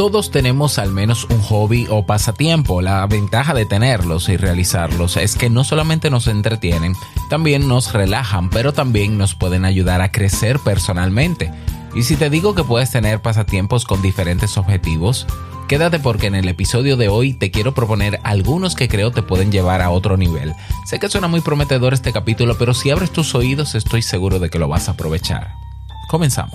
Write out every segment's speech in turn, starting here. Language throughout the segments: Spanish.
Todos tenemos al menos un hobby o pasatiempo. La ventaja de tenerlos y realizarlos es que no solamente nos entretienen, también nos relajan, pero también nos pueden ayudar a crecer personalmente. Y si te digo que puedes tener pasatiempos con diferentes objetivos, quédate porque en el episodio de hoy te quiero proponer algunos que creo te pueden llevar a otro nivel. Sé que suena muy prometedor este capítulo, pero si abres tus oídos estoy seguro de que lo vas a aprovechar. Comenzamos.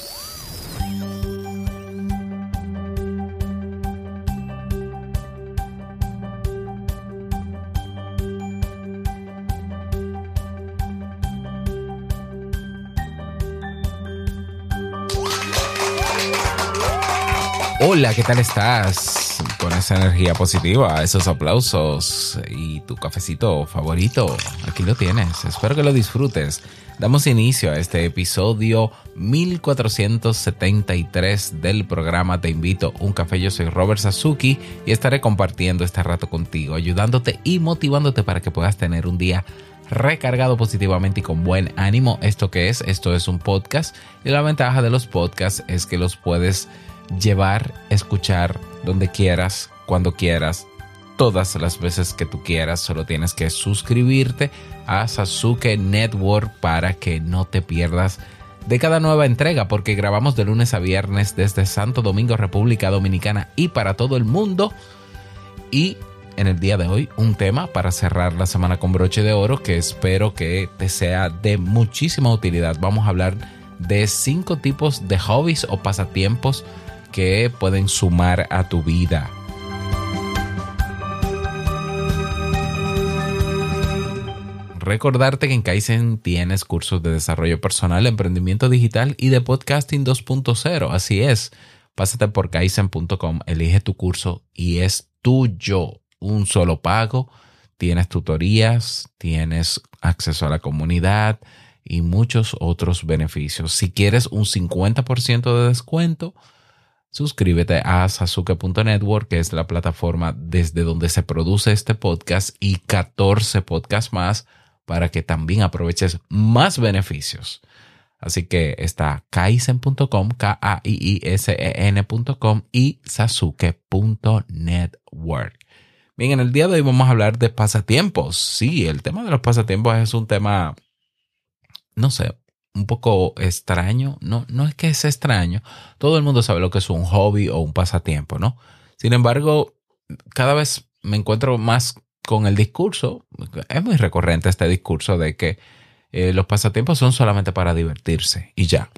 Hola, ¿qué tal estás? Con esa energía positiva, esos aplausos y tu cafecito favorito. Aquí lo tienes. Espero que lo disfrutes. Damos inicio a este episodio 1473 del programa Te invito un café. Yo soy Robert Sasuki y estaré compartiendo este rato contigo, ayudándote y motivándote para que puedas tener un día recargado positivamente y con buen ánimo. ¿Esto que es? Esto es un podcast y la ventaja de los podcasts es que los puedes llevar, escuchar donde quieras, cuando quieras, todas las veces que tú quieras. Solo tienes que suscribirte a Sasuke Network para que no te pierdas de cada nueva entrega, porque grabamos de lunes a viernes desde Santo Domingo, República Dominicana y para todo el mundo. Y en el día de hoy un tema para cerrar la semana con broche de oro que espero que te sea de muchísima utilidad. Vamos a hablar de cinco tipos de hobbies o pasatiempos que pueden sumar a tu vida. Recordarte que en Kaizen tienes cursos de desarrollo personal, emprendimiento digital y de podcasting 2.0. Así es. Pásate por kaizen.com, elige tu curso y es tuyo. Un solo pago. Tienes tutorías, tienes acceso a la comunidad y muchos otros beneficios. Si quieres un 50% de descuento, suscríbete a sasuke.network, que es la plataforma desde donde se produce este podcast y 14 podcasts más para que también aproveches más beneficios. Así que está kaizen.com, K-A-I-I-S-E-N.com y sasuke.network. Bien, en el día de hoy vamos a hablar de pasatiempos. Sí, el tema de los pasatiempos es un tema, no sé, un poco extraño. No, no es que es extraño. Todo el mundo sabe lo que es un hobby o un pasatiempo, ¿no? Sin embargo, cada vez me encuentro más con el discurso. Es muy recurrente este discurso de que eh, los pasatiempos son solamente para divertirse y ya.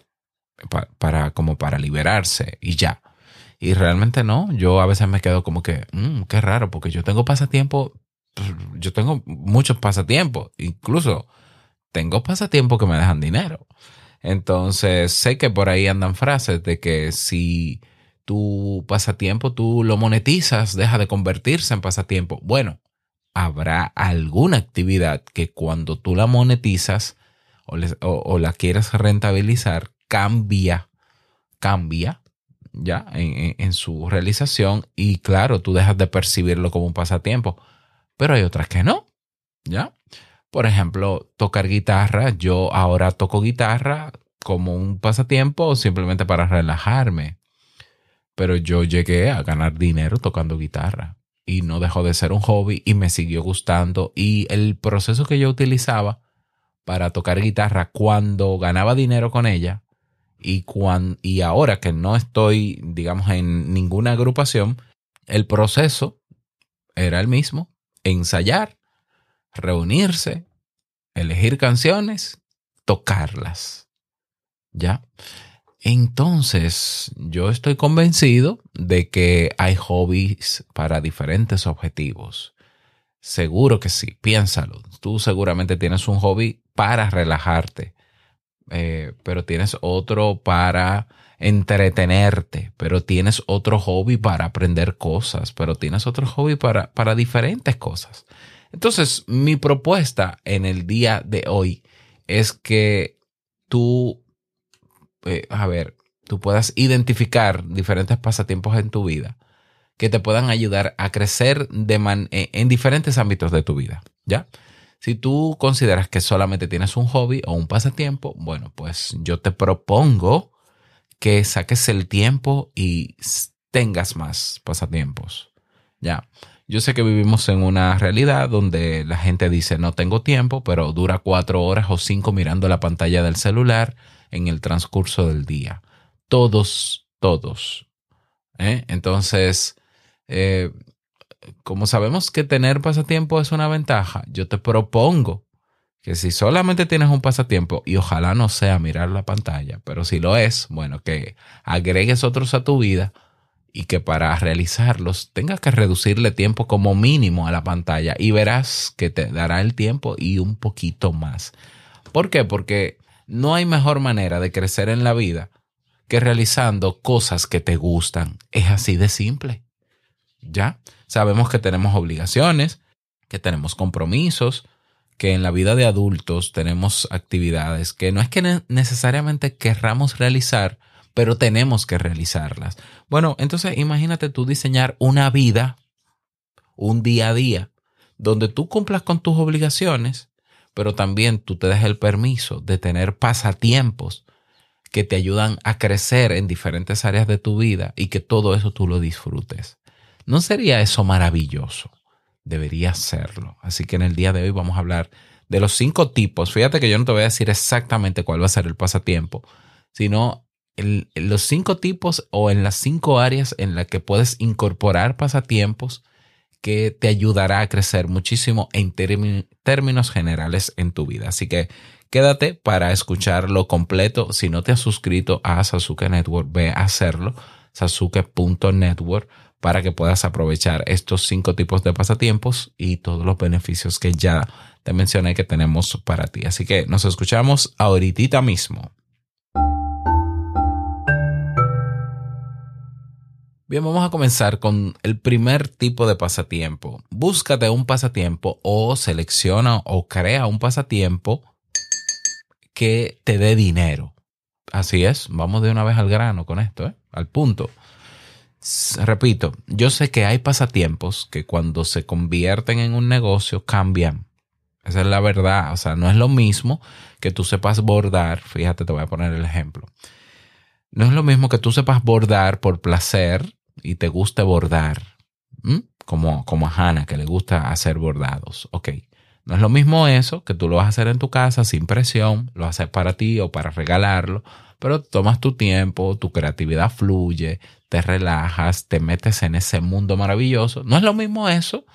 para, como para liberarse y ya. Y realmente no. Yo a veces me quedo como que, mmm, qué raro, porque yo tengo pasatiempo. Yo tengo muchos pasatiempos. Incluso tengo pasatiempos que me dejan dinero. Entonces, sé que por ahí andan frases de que si tu pasatiempo tú lo monetizas, deja de convertirse en pasatiempo. Bueno, habrá alguna actividad que cuando tú la monetizas o, la quieres rentabilizar, cambia, cambia ya en, su realización y claro, tú dejas de percibirlo como un pasatiempo, pero hay otras que no, ¿ya? Por ejemplo, tocar guitarra. Yo ahora toco guitarra como un pasatiempo o simplemente para relajarme. Pero yo llegué a ganar dinero tocando guitarra y no dejó de ser un hobby y me siguió gustando. Y el proceso que yo utilizaba para tocar guitarra cuando ganaba dinero con ella y, y ahora que no estoy, digamos, en ninguna agrupación, el proceso era el mismo, ensayar reunirse, elegir canciones, tocarlas. ¿Ya? Entonces, yo estoy convencido de que hay hobbies para diferentes objetivos. Seguro que sí, piénsalo. Tú seguramente tienes un hobby para relajarte, eh, pero tienes otro para entretenerte, pero tienes otro hobby para aprender cosas, pero tienes otro hobby para, para diferentes cosas. Entonces, mi propuesta en el día de hoy es que tú, eh, a ver, tú puedas identificar diferentes pasatiempos en tu vida que te puedan ayudar a crecer eh, en diferentes ámbitos de tu vida, ¿ya? Si tú consideras que solamente tienes un hobby o un pasatiempo, bueno, pues yo te propongo que saques el tiempo y tengas más pasatiempos, ¿ya? Yo sé que vivimos en una realidad donde la gente dice no tengo tiempo, pero dura cuatro horas o cinco mirando la pantalla del celular en el transcurso del día. Todos, todos. ¿eh? Entonces, eh, como sabemos que tener pasatiempo es una ventaja, yo te propongo que si solamente tienes un pasatiempo, y ojalá no sea mirar la pantalla, pero si lo es, bueno, que agregues otros a tu vida y que para realizarlos tengas que reducirle tiempo como mínimo a la pantalla y verás que te dará el tiempo y un poquito más. ¿Por qué? Porque no hay mejor manera de crecer en la vida que realizando cosas que te gustan. Es así de simple. ¿Ya? Sabemos que tenemos obligaciones, que tenemos compromisos, que en la vida de adultos tenemos actividades que no es que necesariamente querramos realizar, pero tenemos que realizarlas. Bueno, entonces imagínate tú diseñar una vida, un día a día, donde tú cumplas con tus obligaciones, pero también tú te des el permiso de tener pasatiempos que te ayudan a crecer en diferentes áreas de tu vida y que todo eso tú lo disfrutes. ¿No sería eso maravilloso? Debería serlo. Así que en el día de hoy vamos a hablar de los cinco tipos. Fíjate que yo no te voy a decir exactamente cuál va a ser el pasatiempo, sino en, los cinco tipos o en las cinco áreas en las que puedes incorporar pasatiempos que te ayudará a crecer muchísimo en términos generales en tu vida. Así que quédate para escucharlo completo. Si no te has suscrito a Sasuke Network, ve a hacerlo, sasuke.network para que puedas aprovechar estos cinco tipos de pasatiempos y todos los beneficios que ya te mencioné que tenemos para ti. Así que nos escuchamos ahorita mismo. Bien, vamos a comenzar con el primer tipo de pasatiempo. Búscate un pasatiempo o selecciona o crea un pasatiempo que te dé dinero. Así es, vamos de una vez al grano con esto, ¿eh? al punto repito, yo sé que hay pasatiempos que cuando se convierten en un negocio cambian. Esa es la verdad. O sea, no es lo mismo que tú sepas bordar. Fíjate, te voy a poner el ejemplo. No es lo mismo que tú sepas bordar por placer y te guste bordar. Como, como a Hannah, que le gusta hacer bordados. Ok. No es lo mismo eso, que tú lo vas a hacer en tu casa sin presión, lo haces para ti o para regalarlo, pero tomas tu tiempo, tu creatividad fluye, te relajas, te metes en ese mundo maravilloso. No es lo mismo eso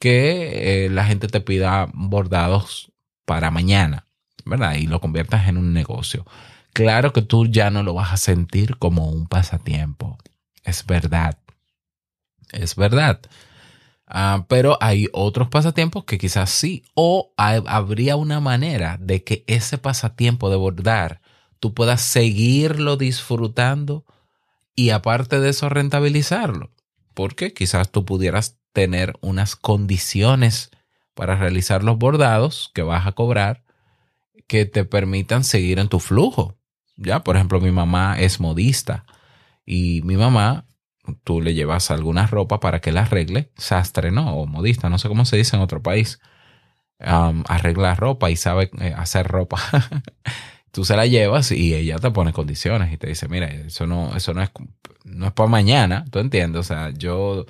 que eh, la gente te pida bordados para mañana, ¿verdad? Y lo conviertas en un negocio. Claro que tú ya no lo vas a sentir como un pasatiempo. Es verdad. Es verdad. Ah, pero hay otros pasatiempos que quizás sí. O habría una manera de que ese pasatiempo de bordar tú puedas seguirlo disfrutando y aparte de eso rentabilizarlo. Porque quizás tú pudieras tener unas condiciones para realizar los bordados que vas a cobrar que te permitan seguir en tu flujo. Ya, por ejemplo, mi mamá es modista y mi mamá, tú le llevas alguna ropa para que la arregle, sastre, ¿no? O modista, no sé cómo se dice en otro país. arregla ropa y sabe eh, hacer ropa. tú se la llevas y ella te pone condiciones y te dice, mira, eso no, eso no es, no es para mañana, ¿tú entiendes? O sea, yo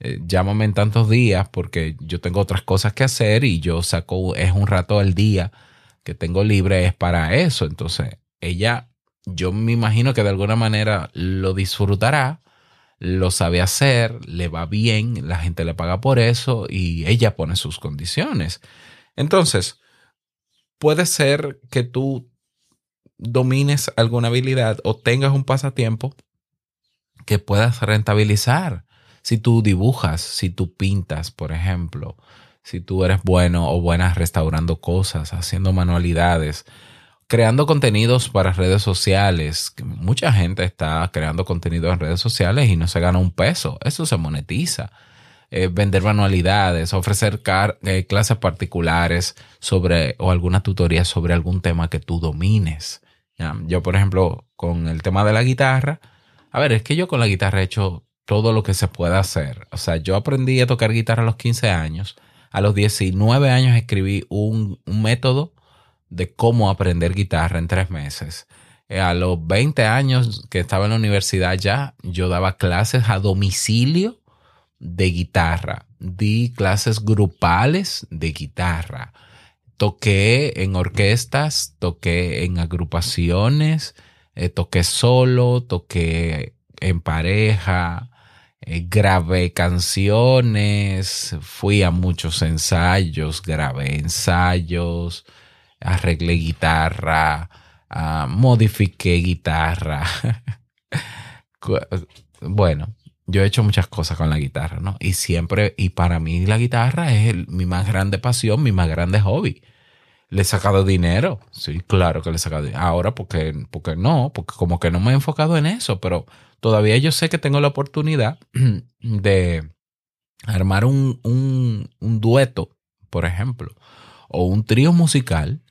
eh, llámame en tantos días porque yo tengo otras cosas que hacer y yo saco, es un rato al día que tengo libre, es para eso. Entonces, ella, yo me imagino que de alguna manera lo disfrutará, lo sabe hacer, le va bien, la gente le paga por eso y ella pone sus condiciones. Entonces, puede ser que tú domines alguna habilidad o tengas un pasatiempo que puedas rentabilizar. Si tú dibujas, si tú pintas, por ejemplo, si tú eres bueno o buena restaurando cosas, haciendo manualidades, creando contenidos para redes sociales. Mucha gente está creando contenido en redes sociales y no se gana un peso. Eso se monetiza. Eh, vender manualidades, ofrecer eh, clases particulares sobre o alguna tutoría sobre algún tema que tú domines. Yo, por ejemplo, con el tema de la guitarra, a ver, es que yo con la guitarra he hecho todo lo que se puede hacer. O sea, yo aprendí a tocar guitarra a los 15 años. A los 19 años escribí un, un método de cómo aprender guitarra en tres meses. Eh, a los 20 años que estaba en la universidad ya, yo daba clases a domicilio de guitarra. Di clases grupales de guitarra. Toqué en orquestas, toqué en agrupaciones, eh, toqué solo, toqué en pareja, eh, grabé canciones, fui a muchos ensayos, grabé ensayos, arreglé guitarra, uh, modifiqué guitarra. bueno, yo he hecho muchas cosas con la guitarra, ¿no? Y siempre, y para mí la guitarra es mi más grande pasión, mi más grande hobby. Le he sacado dinero, sí, claro que le he sacado dinero. Ahora, porque, porque no, porque como que no me he enfocado en eso, pero todavía yo sé que tengo la oportunidad de armar un, un, un dueto, por ejemplo, o un trío musical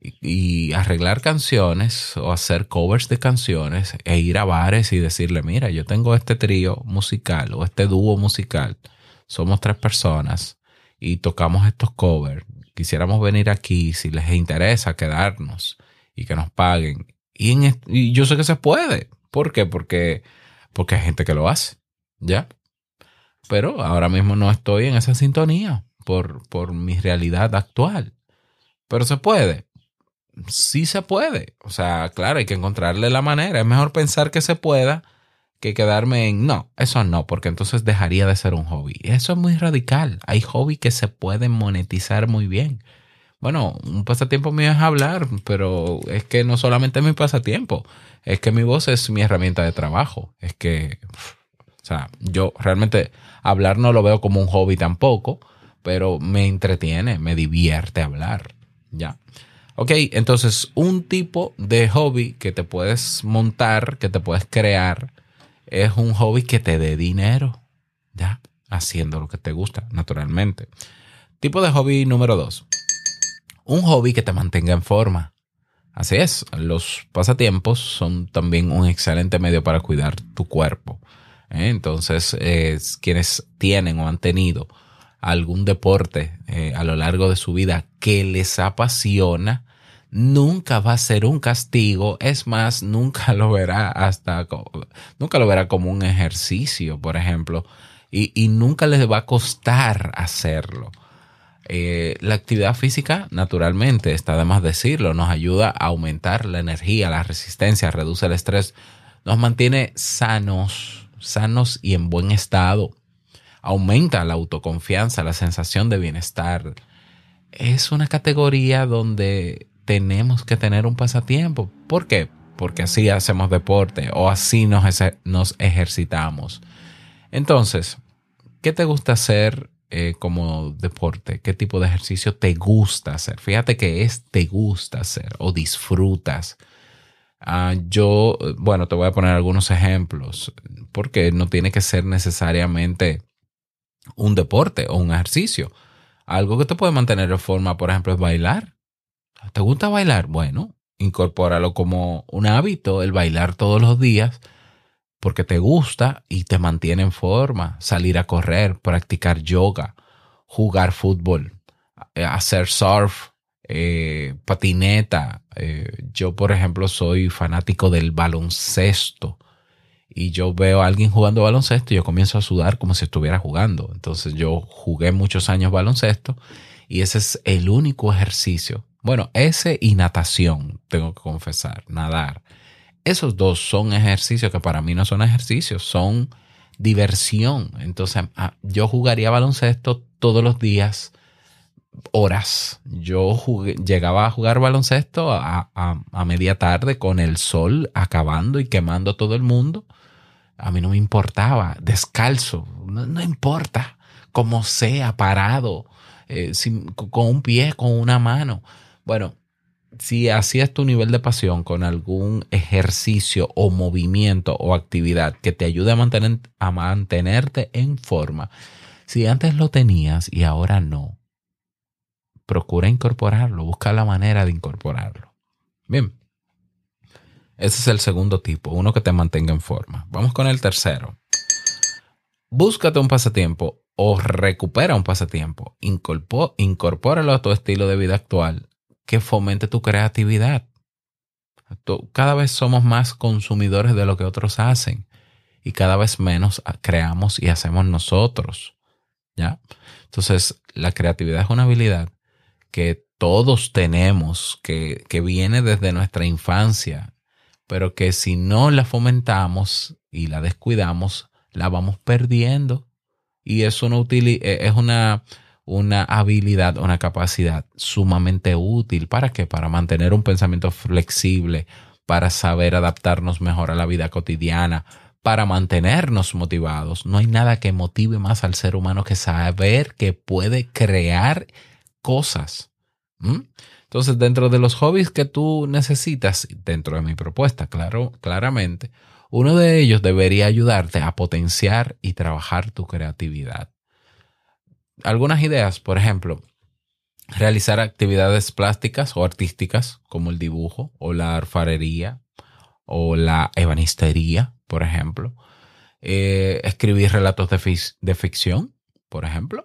y arreglar canciones o hacer covers de canciones e ir a bares y decirle, mira, yo tengo este trío musical o este dúo musical, somos tres personas y tocamos estos covers, quisiéramos venir aquí si les interesa quedarnos y que nos paguen. Y, yo sé que se puede. ¿Por qué? Porque, porque hay gente que lo hace, ¿ya? Pero ahora mismo no estoy en esa sintonía por, por mi realidad actual. Pero se puede sí se puede. O sea, claro, hay que encontrarle la manera. Es mejor pensar que se pueda que quedarme en no, eso no, porque entonces dejaría de ser un hobby. Eso es muy radical. Hay hobbies que se pueden monetizar muy bien. Bueno, un pasatiempo mío es hablar, pero es que no solamente es mi pasatiempo, es que mi voz es mi herramienta de trabajo. Es que, o sea, yo realmente hablar no lo veo como un hobby tampoco, pero me entretiene, me divierte hablar. Ya. Ok, entonces un tipo de hobby que te puedes montar, que te puedes crear, es un hobby que te dé dinero, ¿ya? Haciendo lo que te gusta, naturalmente. Tipo de hobby número dos. Un hobby que te mantenga en forma. Así es, los pasatiempos son también un excelente medio para cuidar tu cuerpo. ¿eh? Entonces, quienes tienen o han tenido algún deporte eh, a lo largo de su vida que les apasiona, nunca va a ser un castigo, es más, nunca lo verá hasta, nunca lo verá como un ejercicio, por ejemplo, y, nunca les va a costar hacerlo. Eh, la actividad física, naturalmente, está de más decirlo, nos ayuda a aumentar la energía, la resistencia, reduce el estrés, nos mantiene sanos, sanos y en buen estado, aumenta la autoconfianza, la sensación de bienestar. Es una categoría donde tenemos que tener un pasatiempo. ¿Por qué? Porque así hacemos deporte o así nos, nos ejercitamos. Entonces, ¿qué te gusta hacer eh, como deporte? ¿Qué tipo de ejercicio te gusta hacer? Fíjate que es te gusta hacer o disfrutas. Ah, yo, bueno, te voy a poner algunos ejemplos, porque no tiene que ser necesariamente un deporte o un ejercicio. Algo que te puede mantener en forma, por ejemplo, es bailar. ¿Te gusta bailar? Bueno, incorpóralo como un hábito, el bailar todos los días, porque te gusta y te mantiene en forma. Salir a correr, practicar yoga, jugar fútbol, eh, hacer surf, eh, patineta. Eh, yo, por ejemplo, soy fanático del baloncesto y yo veo a alguien jugando baloncesto y yo comienzo a sudar como si estuviera jugando. Entonces yo jugué muchos años baloncesto y ese es el único ejercicio bueno, ese y natación, tengo que confesar, nadar. Esos dos son ejercicios que para mí no son ejercicios, son diversión. Entonces, yo jugaría baloncesto todos los días, horas. Yo llegaba a jugar baloncesto a, media tarde con el sol acabando y quemando todo el mundo. A mí no me importaba, descalzo, no, no importa, como sea, parado eh, con un pie, con una mano. Bueno, si así es tu nivel de pasión con algún ejercicio o movimiento o actividad que te ayude a, mantener, a mantenerte en forma, si antes lo tenías y ahora no, procura incorporarlo, busca la manera de incorporarlo. Bien, ese es el segundo tipo, uno que te mantenga en forma. Vamos con el tercero. Búscate un pasatiempo o recupera un pasatiempo, incorpóralo a tu estilo de vida actual que fomente tu creatividad. Cada vez somos más consumidores de lo que otros hacen y cada vez menos creamos y hacemos nosotros. ¿Ya? Entonces, la creatividad es una habilidad que todos tenemos, que, que viene desde nuestra infancia, pero que si no la fomentamos y la descuidamos, la vamos perdiendo. Y eso e, es una, una habilidad, una capacidad sumamente útil. ¿Para qué? Para mantener un pensamiento flexible, para saber adaptarnos mejor a la vida cotidiana, para mantenernos motivados. No hay nada que motive más al ser humano que saber que puede crear cosas. Entonces, dentro de los hobbies que tú necesitas, dentro de mi propuesta, claro, claramente, uno de ellos debería ayudarte a potenciar y trabajar tu creatividad algunas ideas, por ejemplo, realizar actividades plásticas o artísticas como el dibujo o la alfarería o la ebanistería, por ejemplo. Eh, escribir relatos de, ficción, por ejemplo.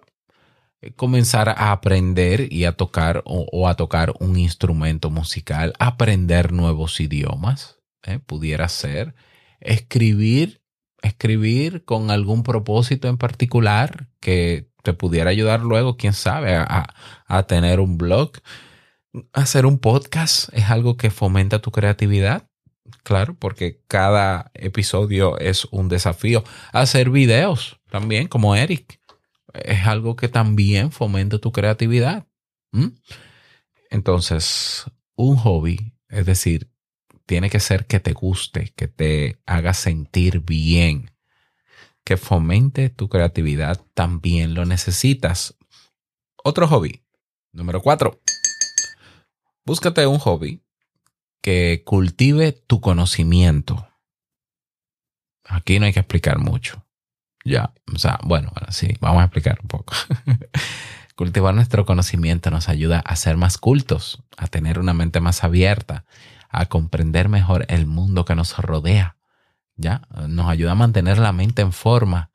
Eh, comenzar a aprender y a tocar o, a tocar un instrumento musical, aprender nuevos idiomas, eh, pudiera ser. Escribir, escribir con algún propósito en particular que te pudiera ayudar luego, quién sabe, a, tener un blog. Hacer un podcast es algo que fomenta tu creatividad. Claro, porque cada episodio es un desafío. Hacer videos también, como Eric, es algo que también fomenta tu creatividad. Entonces, un hobby, es decir, tiene que ser que te guste, que te haga sentir bien que fomente tu creatividad también lo necesitas. Otro hobby. Número cuatro. Búscate un hobby que cultive tu conocimiento. Aquí no hay que explicar mucho. Ya, o sea, bueno, sí, vamos a explicar un poco. Cultivar nuestro conocimiento nos ayuda a ser más cultos, a tener una mente más abierta, a comprender mejor el mundo que nos rodea ¿ya? Nos ayuda a mantener la mente en forma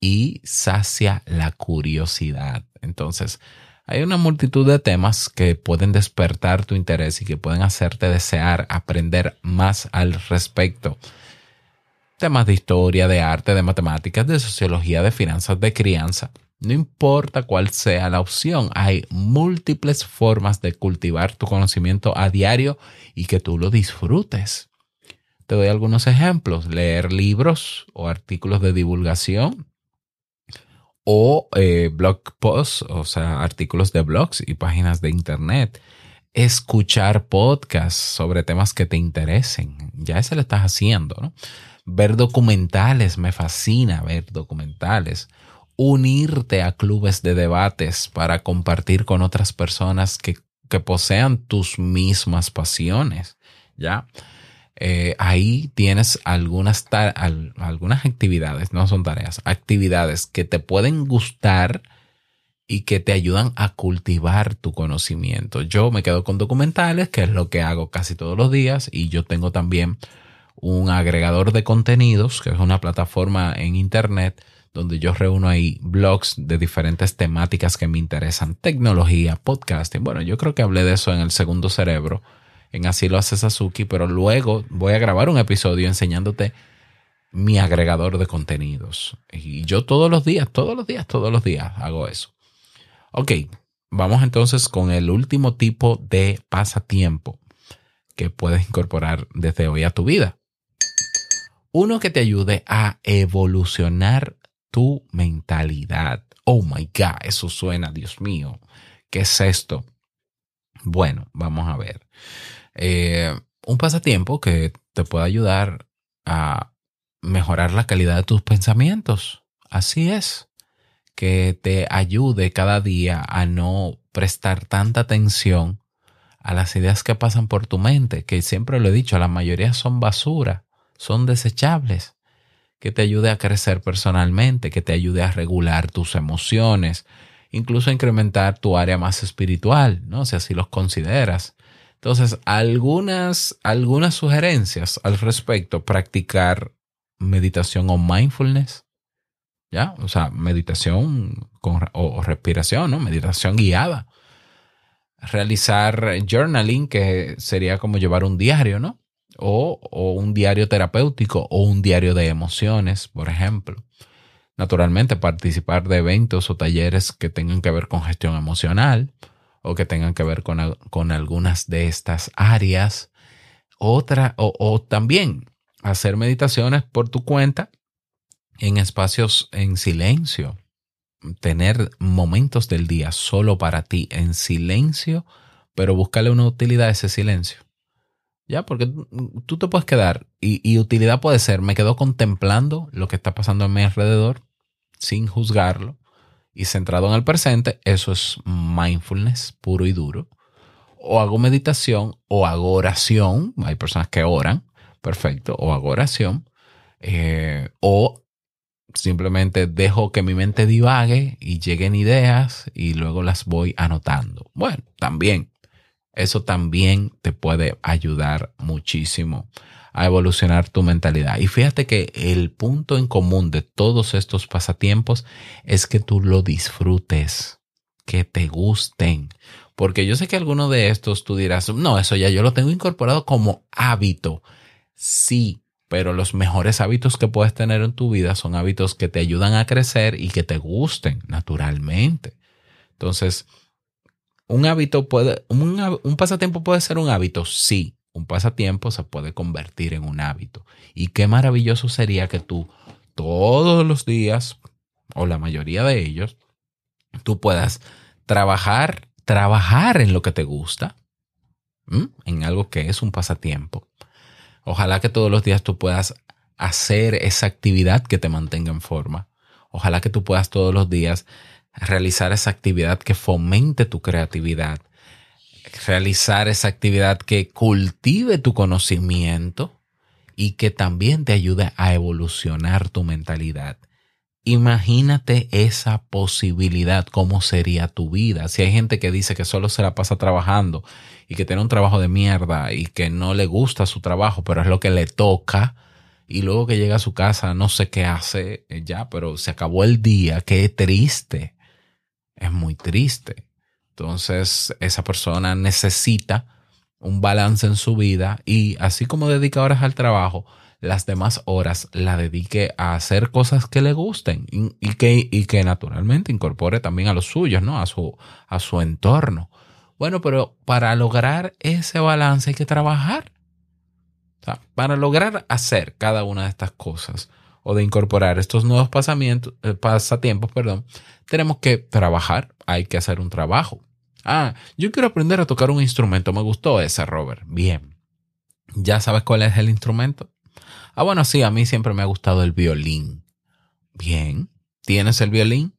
y sacia la curiosidad. Entonces, hay una multitud de temas que pueden despertar tu interés y que pueden hacerte desear aprender más al respecto. Temas de historia, de arte, de matemáticas, de sociología, de finanzas, de crianza. No importa cuál sea la opción, hay múltiples formas de cultivar tu conocimiento a diario y que tú lo disfrutes. Te doy algunos ejemplos. Leer libros o artículos de divulgación o eh, blog posts, o sea, artículos de blogs y páginas de internet. Escuchar podcasts sobre temas que te interesen. Ya ese lo estás haciendo, ¿no? Ver documentales, me fascina ver documentales. Unirte a clubes de debates para compartir con otras personas que, que posean tus mismas pasiones. ¿Ya? Eh, ahí tienes algunas, algunas actividades, no son tareas, actividades que te pueden gustar y que te ayudan a cultivar tu conocimiento. Yo me quedo con documentales, que es lo que hago casi todos los días, y yo tengo también un agregador de contenidos, que es una plataforma en Internet donde yo reúno ahí blogs de diferentes temáticas que me interesan, tecnología, podcasting. Bueno, yo creo que hablé de eso en el segundo cerebro en Así lo hace Sasuki, pero luego voy a grabar un episodio enseñándote mi agregador de contenidos. Y yo todos los días, todos los días, todos los días hago eso. Ok, vamos entonces con el último tipo de pasatiempo que puedes incorporar desde hoy a tu vida. Uno que te ayude a evolucionar tu mentalidad. Oh my God, eso suena, Dios mío. ¿Qué es esto? Bueno, vamos a ver. Eh, un pasatiempo que te puede ayudar a mejorar la calidad de tus pensamientos. Así es. que te ayude cada día a no prestar tanta atención a las ideas que pasan por tu mente, que siempre lo he dicho, la mayoría son basura, son desechables, que te ayude a crecer personalmente, que te ayude a regular tus emociones, incluso a incrementar tu área más espiritual, ¿no? Si así los consideras. Entonces, algunas, algunas sugerencias al respecto, practicar meditación o mindfulness, ¿ya? O sea, meditación con, o, respiración, ¿no? Meditación guiada. Realizar journaling, que sería como llevar un diario, ¿no? O, un diario terapéutico o un diario de emociones, por ejemplo. Naturalmente, participar de eventos o talleres que tengan que ver con gestión emocional o que tengan que ver con, con algunas de estas áreas. Otra, o, o también hacer meditaciones por tu cuenta en espacios en silencio. Tener momentos del día solo para ti en silencio, pero buscarle una utilidad a ese silencio. Ya, porque tú te puedes quedar y, utilidad puede ser, me quedo contemplando lo que está pasando a mi alrededor sin juzgarlo y centrado en el presente, eso es mindfulness puro y duro. O hago meditación o hago oración, hay personas que oran, perfecto, o hago oración, eh, o simplemente dejo que mi mente divague y lleguen ideas y luego las voy anotando. Bueno, también eso también te puede ayudar muchísimo a evolucionar tu mentalidad. Y fíjate que el punto en común de todos estos pasatiempos es que tú lo disfrutes, que te gusten. Porque yo sé que alguno de estos tú dirás, no, eso ya yo lo tengo incorporado como hábito. Sí, pero los mejores hábitos que puedes tener en tu vida son hábitos que te ayudan a crecer y que te gusten naturalmente. Entonces, un hábito puede, un, pasatiempo puede ser un hábito, sí. Un pasatiempo se puede convertir en un hábito. Y qué maravilloso sería que tú todos los días, o la mayoría de ellos, tú puedas trabajar, trabajar en lo que te gusta, en algo que es un pasatiempo. Ojalá que todos los días tú puedas hacer esa actividad que te mantenga en forma. Ojalá que tú puedas todos los días realizar esa actividad que fomente tu creatividad, realizar esa actividad que cultive tu conocimiento y que también te ayude a evolucionar tu mentalidad. Imagínate esa posibilidad, cómo sería tu vida. Si hay gente que dice que solo se la pasa trabajando y que tiene un trabajo de mierda y que no le gusta su trabajo, pero es lo que le toca, y luego que llega a su casa no sé qué hace ya, pero se acabó el día, qué triste es muy triste. Entonces, esa persona necesita un balance en su vida y así como dedica horas al trabajo, las demás horas la dedique a hacer cosas que le gusten y, que, y que naturalmente incorpore también a los suyos, ¿no? A su, a su entorno. Bueno, pero para lograr ese balance hay que trabajar. para lograr hacer cada una de estas cosas, o de incorporar estos nuevos eh, pasatiempos, perdón, tenemos que trabajar, hay que hacer un trabajo. Ah, yo quiero aprender a tocar un instrumento, me gustó ese, Robert. Bien. ¿Ya sabes cuál es el instrumento? Ah, bueno, sí, a mí siempre me ha gustado el violín. Bien. ¿Tienes el violín?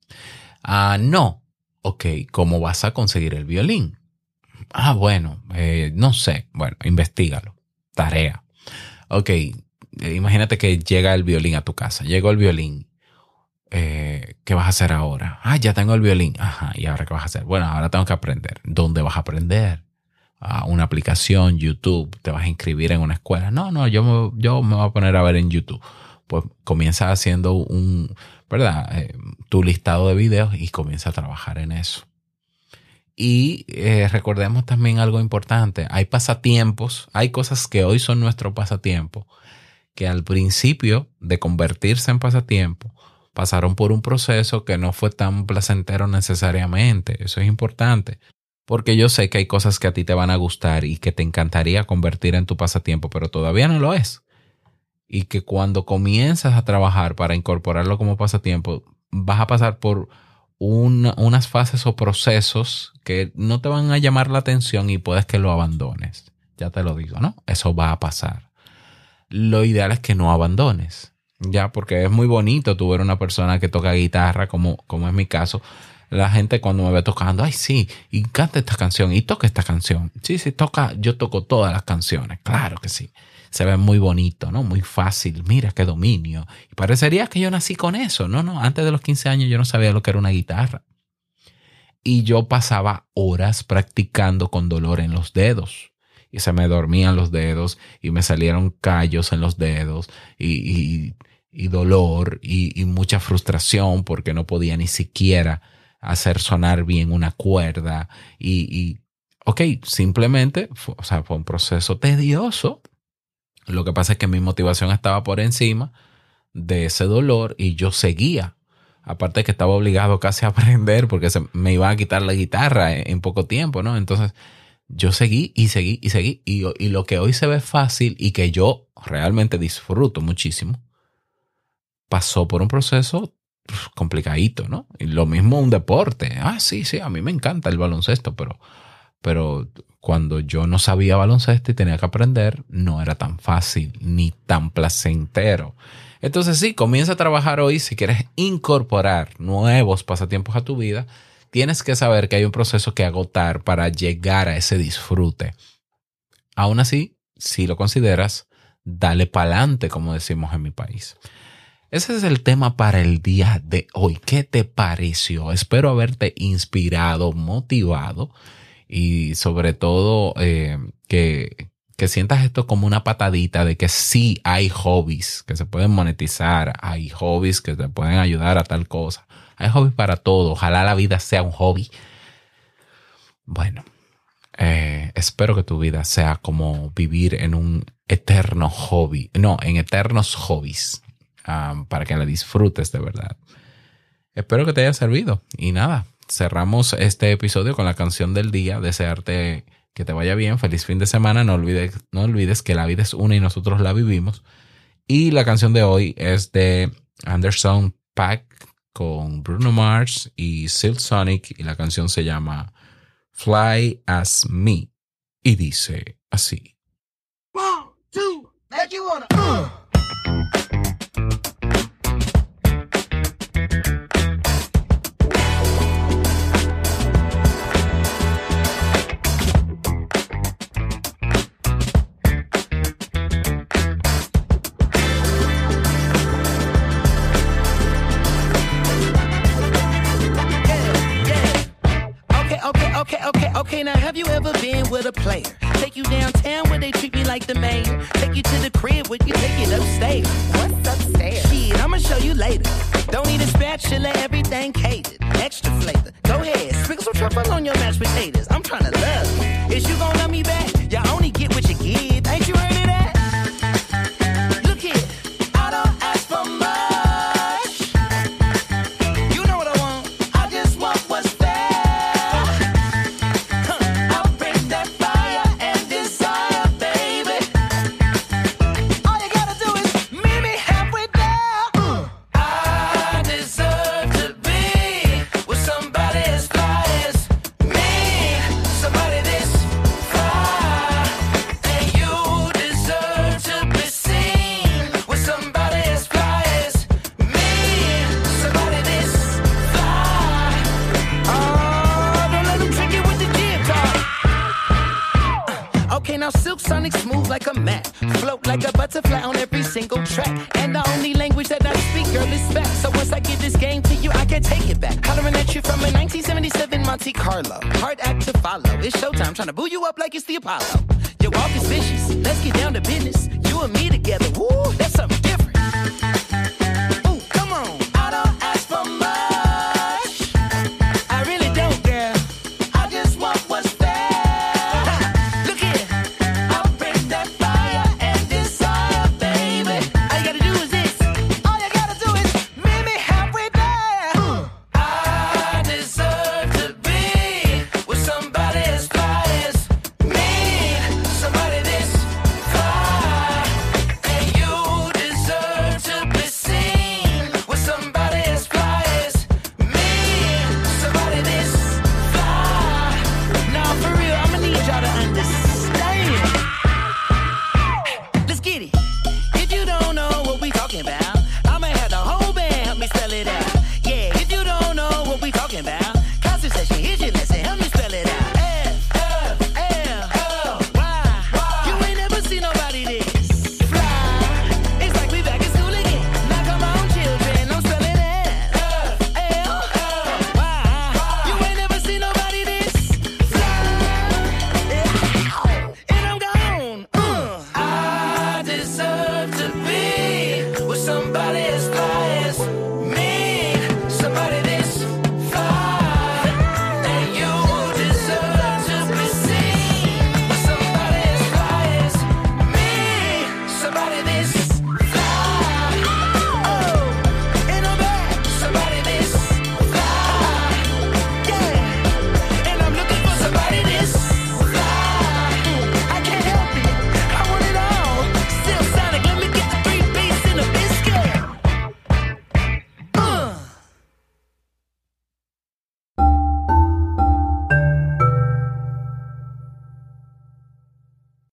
Ah, no. Ok, ¿cómo vas a conseguir el violín? Ah, bueno, eh, no sé. Bueno, investigalo. Tarea. Ok, imagínate que llega el violín a tu casa, llegó el violín. Eh, ¿Qué vas a hacer ahora? Ah, ya tengo el violín. Ajá, ¿y ahora qué vas a hacer? Bueno, ahora tengo que aprender. ¿Dónde vas a aprender? Ah, una aplicación, YouTube, te vas a inscribir en una escuela. No, no, yo me, yo me voy a poner a ver en YouTube. Pues comienza haciendo un, ¿verdad? Eh, tu listado de videos y comienza a trabajar en eso. Y recordemos también algo importante, hay pasatiempos, hay cosas que hoy son nuestro pasatiempo, que al principio de convertirse en pasatiempo pasaron por un proceso que no fue tan placentero necesariamente. Eso es importante. Porque yo sé que hay cosas que a ti te van a gustar y que te encantaría convertir en tu pasatiempo, pero todavía no lo es. Y que cuando comienzas a trabajar para incorporarlo como pasatiempo, vas a pasar por unas fases o procesos que no te van a llamar la atención y puedes que lo abandones. Ya te lo digo, ¿no? Eso va a pasar lo ideal es que no abandones. ya, porque es muy bonito tú ver una persona que toca guitarra, como, como es mi caso. La gente cuando me ve tocando, ay, sí, y canta esta canción, y toca esta canción. Sí, sí, toca, yo toco todas las canciones, claro que sí. Se ve muy bonito, ¿no? Muy fácil, mira qué dominio. Y parecería que yo nací con eso, no, no, antes de los 15 años yo no sabía lo que era una guitarra. Y yo pasaba horas practicando con dolor en los dedos y se me dormían los dedos y me salieron callos en los dedos y, dolor y, mucha frustración porque no podía ni siquiera hacer sonar bien una cuerda y, ok, simplemente, o sea, fue un proceso tedioso. Lo que pasa es que mi motivación estaba por encima de ese dolor y yo seguía. Aparte que estaba obligado casi a aprender porque se me iba a quitar la guitarra en poco tiempo, ¿no? Entonces, yo seguí y seguí y seguí. Y, y, lo que hoy se ve fácil y que yo realmente disfruto muchísimo, pasó por un proceso pues, complicadito, ¿no? Y lo mismo un deporte. Ah, sí, sí, a mí me encanta el baloncesto, pero, pero cuando yo no sabía baloncesto y tenía que aprender, no era tan fácil ni tan placentero. Entonces sí, comienza a trabajar hoy si quieres incorporar nuevos pasatiempos a tu vida tienes que saber que hay un proceso que agotar para llegar a ese disfrute. Aún así, si lo consideras, dale pa'lante, como decimos en mi país. Ese es el tema para el día de hoy. ¿Qué te pareció? Espero haberte inspirado, motivado y sobre todo eh, que, que sientas esto como una patadita de que sí hay hobbies que se pueden monetizar, hay hobbies que te pueden ayudar a tal cosa. Hay hobbies para todo. Ojalá la vida sea un hobby. Bueno, eh, espero que tu vida sea como vivir en un eterno hobby. No, en eternos hobbies. Um, para que la disfrutes de verdad. Espero que te haya servido. Y nada, cerramos este episodio con la canción del día. Desearte que te vaya bien. Feliz fin de semana. No olvides, no olvides que la vida es una y nosotros la vivimos. Y la canción de hoy es de Anderson Pack con Bruno Mars y Silk Sonic y la canción se llama Fly as Me y dice así. One, two, you wanna, uh. Okay, now have you ever been with a player? Take you downtown where they treat me like the mayor. Take you to the crib where you take it upstairs. What's upstairs? Shit, I'ma show you later. Don't need a spatula, everything catered. Extra flavor. Go ahead, sprinkle some truffle on your mashed potatoes. I'm trying to love you. Is you gonna love me back? y'all only get what you give.